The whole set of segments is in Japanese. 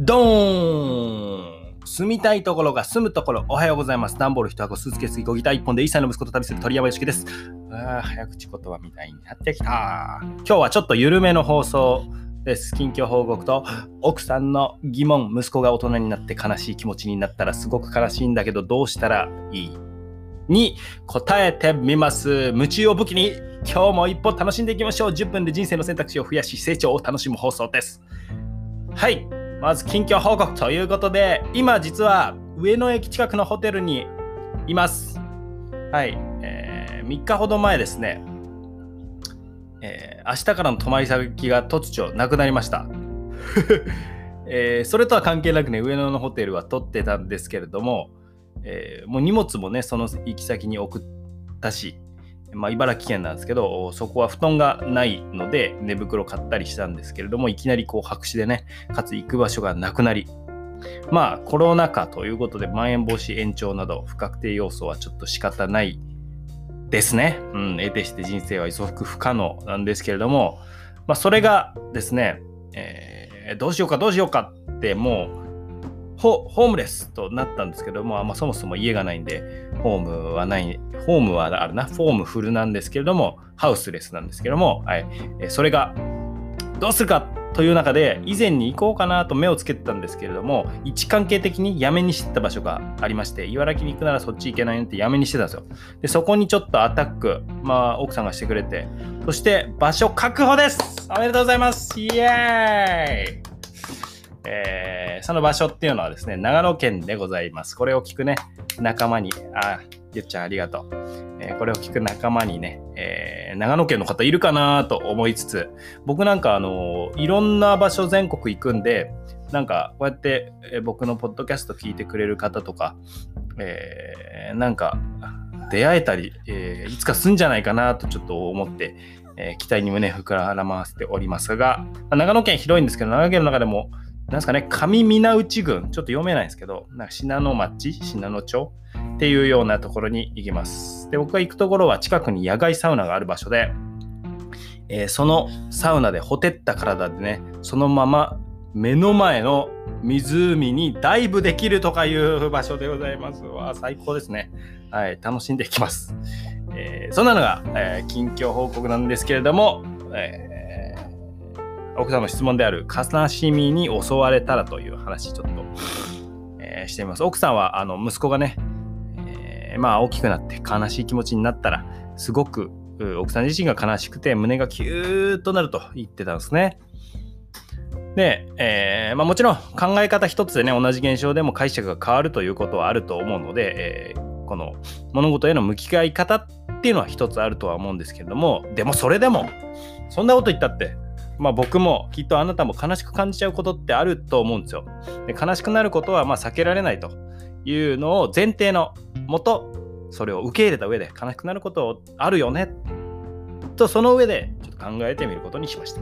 ドーン住みたいところが住むところ、おはようございます。段ボール一箱、スーツケースギター一本で1歳の息子と旅する鳥山よしきです。ああ、早口言葉みたいになってきた。今日はちょっと緩めの放送です。近況報告と、奥さんの疑問、息子が大人になって悲しい気持ちになったらすごく悲しいんだけど、どうしたらいい？に答えてみます。夢中を武器に今日も一歩楽しんでいきましょう。10分で人生の選択肢を増やし成長を楽しむ放送です。はい。まず近況報告ということで、今実は上野駅近くのホテルにいます。はい。えー、3日ほど前ですね、えー、明日からの泊まり先が突如なくなりました。えー、それとは関係なくね、上野のホテルは取ってたんですけれども、えー、もう荷物もね、その行き先に送ったし、まあ、茨城県なんですけど、そこは布団がないので寝袋買ったりしたんですけれども、いきなりこう白紙でね、かつ行く場所がなくなり、まあコロナ禍ということで、まん延防止延長など不確定要素はちょっと仕方ないですね。うん、得てして人生は予測不可能なんですけれども、まあそれがですね、えー、どうしようかどうしようかってもうホームレスとなったんですけども、まあ、そもそも家がないんで、ホームはない、ホームはあるな、フォームフルなんですけれども、ハウスレスなんですけども、はい、それがどうするかという中で、以前に行こうかなと目をつけてたんですけれども、位置関係的にやめにしてた場所がありまして、茨城に行くならそっち行けないねってやめにしてたんですよ。で、そこにちょっとアタック、まあ、奥さんがしてくれて、そして場所確保です。おめでとうございます。イエーイ。えー、その場所っていうのはですね、長野県でございます。これを聞くね、仲間に、あ、ゆっちゃんありがとう。えー、これを聞く仲間にね、えー、長野県の方いるかなと思いつつ、僕なんかあの、いろんな場所全国行くんで、なんかこうやって、僕のポッドキャスト聞いてくれる方とか、えなんか出会えたり、えいつかすんじゃないかなとちょっと思って、え期待に胸膨らませておりますが、長野県広いんですけど、長野県の中でもなんすかね、上皆内郡、ちょっと読めないんですけど、なんか信濃町、信濃町っていうようなところに行きます。で、僕が行くところは近くに野外サウナがある場所で、えー、そのサウナでほてった体でね、そのまま目の前の湖にダイブできるとかいう場所でございます。わあ最高ですね。はい、楽しんでいきます。えー、そんなのが、えー、近況報告なんですけれども、えー奥さんの質問である悲しみに襲われたらという話ちょっと、えー、してみます。奥さんはあの息子がね、えー、まあ大きくなって悲しい気持ちになったらすごく奥さん自身が悲しくて胸がキューッとなると言ってたんですね。で、えー、まあ、もちろん考え方一つでね同じ現象でも解釈が変わるということはあると思うので、えー、この物事への向き合い方っていうのは一つあるとは思うんですけれどもでもそれでもそんなこと言ったってまあ、僕もきっとあなたも悲しく感じちゃうことってあると思うんですよ。で悲しくなることはま避けられないというのを前提のもとそれを受け入れた上で悲しくなることあるよねとその上でちょっと考えてみることにしました。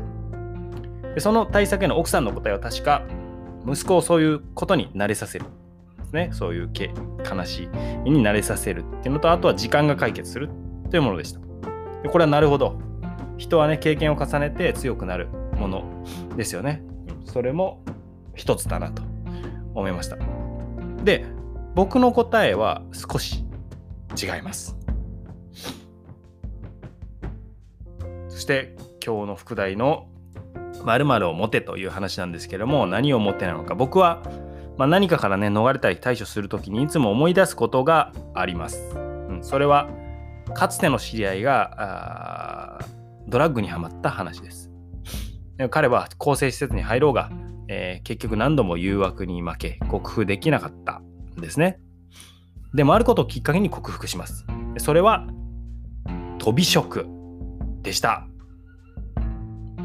でその対策への奥さんの答えは確か息子をそういうことに慣れさせる。ね、そういう悲しいに慣れさせるっていうのとあとは時間が解決するというものでした。でこれはなるほど人はね経験を重ねて強くなるものですよね。それも一つだなと思いました。で僕の答えは少し違います。そして今日の副題の〇〇を持てという話なんですけども何を持ってなのか僕は、まあ、何かからね逃れたり対処する時にいつも思い出すことがあります。うん、それはかつての知り合いがドラッグにはまった話です。彼は更生施設に入ろうが、えー、結局何度も誘惑に負け、克服できなかったんですね。でもあることをきっかけに克服します。それは飛び職でした。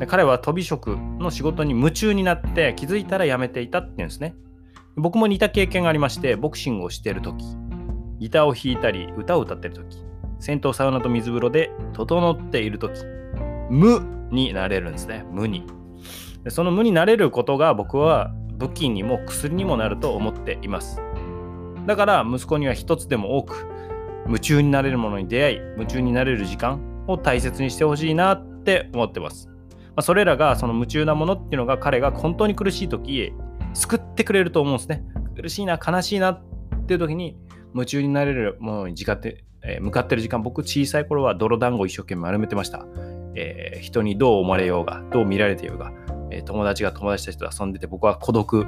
彼は飛び職の仕事に夢中になって気づいたら辞めていたっていうんですね。僕も似た経験がありまして、ボクシングをしている時ギターを弾いたり、歌を歌っている時銭湯サウナと水風呂で整っている時無になれるんですね。無に。でその無になれることが僕は武器にも薬にもなると思っています。だから息子には一つでも多く夢中になれるものに出会い、夢中になれる時間を大切にしてほしいなって思ってます。ま、それらがその夢中なものっていうのが彼が本当に苦しい時救ってくれると思うんですね。苦しいな、悲しいなっていう時に夢中になれるものに、向かってる時間、僕小さい頃は泥団子を一生懸命丸めてました。えー、人にどう思われようが、どう見られてようが、えー、友達が友達たちと遊んでて僕は孤独っ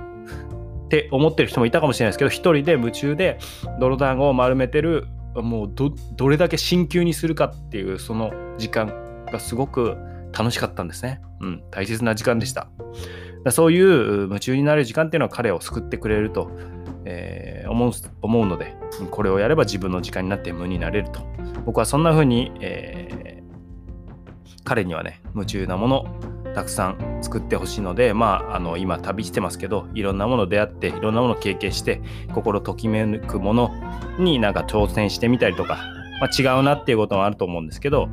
て思ってる人もいたかもしれないですけど、一人で夢中で泥団子を丸めてる、もうどれだけ進級にするかっていうその時間がすごく楽しかったんですね。うん、大切な時間でした。そういう夢中になる時間っていうのは彼を救ってくれると、えー、思う思うので、これをやれば自分の時間になって無になれると。僕はそんな風に、えー、彼にはね、夢中なものたくさん作ってほしいので、まあ、あの今旅してますけどいろんなもの出会っていろんなもの経験して心ときめくものになんか挑戦してみたりとか、まあ、違うなっていうこともあると思うんですけど、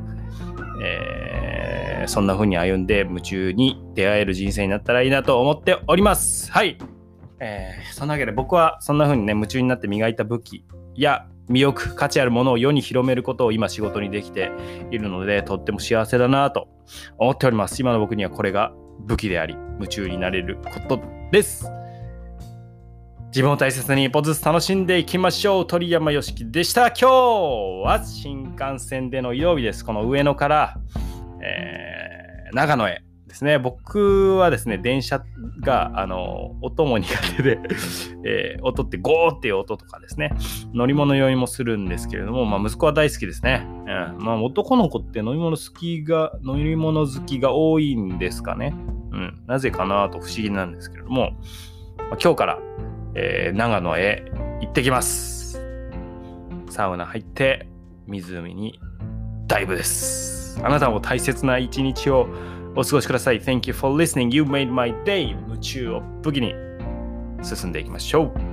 えー、そんな風に歩んで夢中に出会える人生になったらいいなと思っております。はい、えー、そんなわけで僕はそんな風にね夢中になって磨いた武器や魅力価値あるものを世に広めることを今仕事にできているのでとっても幸せだなと思っております。今の僕にはこれが武器であり夢中になれることです。自分を大切に一歩ずつ楽しんでいきましょう。鳥山よしきでした。今日は新幹線での移動日です。この上野から、えー、長野へですね、僕はですね、電車が、あの、音も苦手で えー、音ってゴーっていう音とかですね、乗り物酔いもするんですけれども、まあ、息子は大好きですね。うん、まあ、男の子って飲み物好きが、飲み物好きが多いんですかね。うん、なぜかなと不思議なんですけれども、まあ、今日から、えー、長野へ行ってきます。サウナ入って、湖にダイブです。あなたも大切な一日をお過ごしください。Thank you for listening. You made my day. 夢中を武器に進んでいきましょう。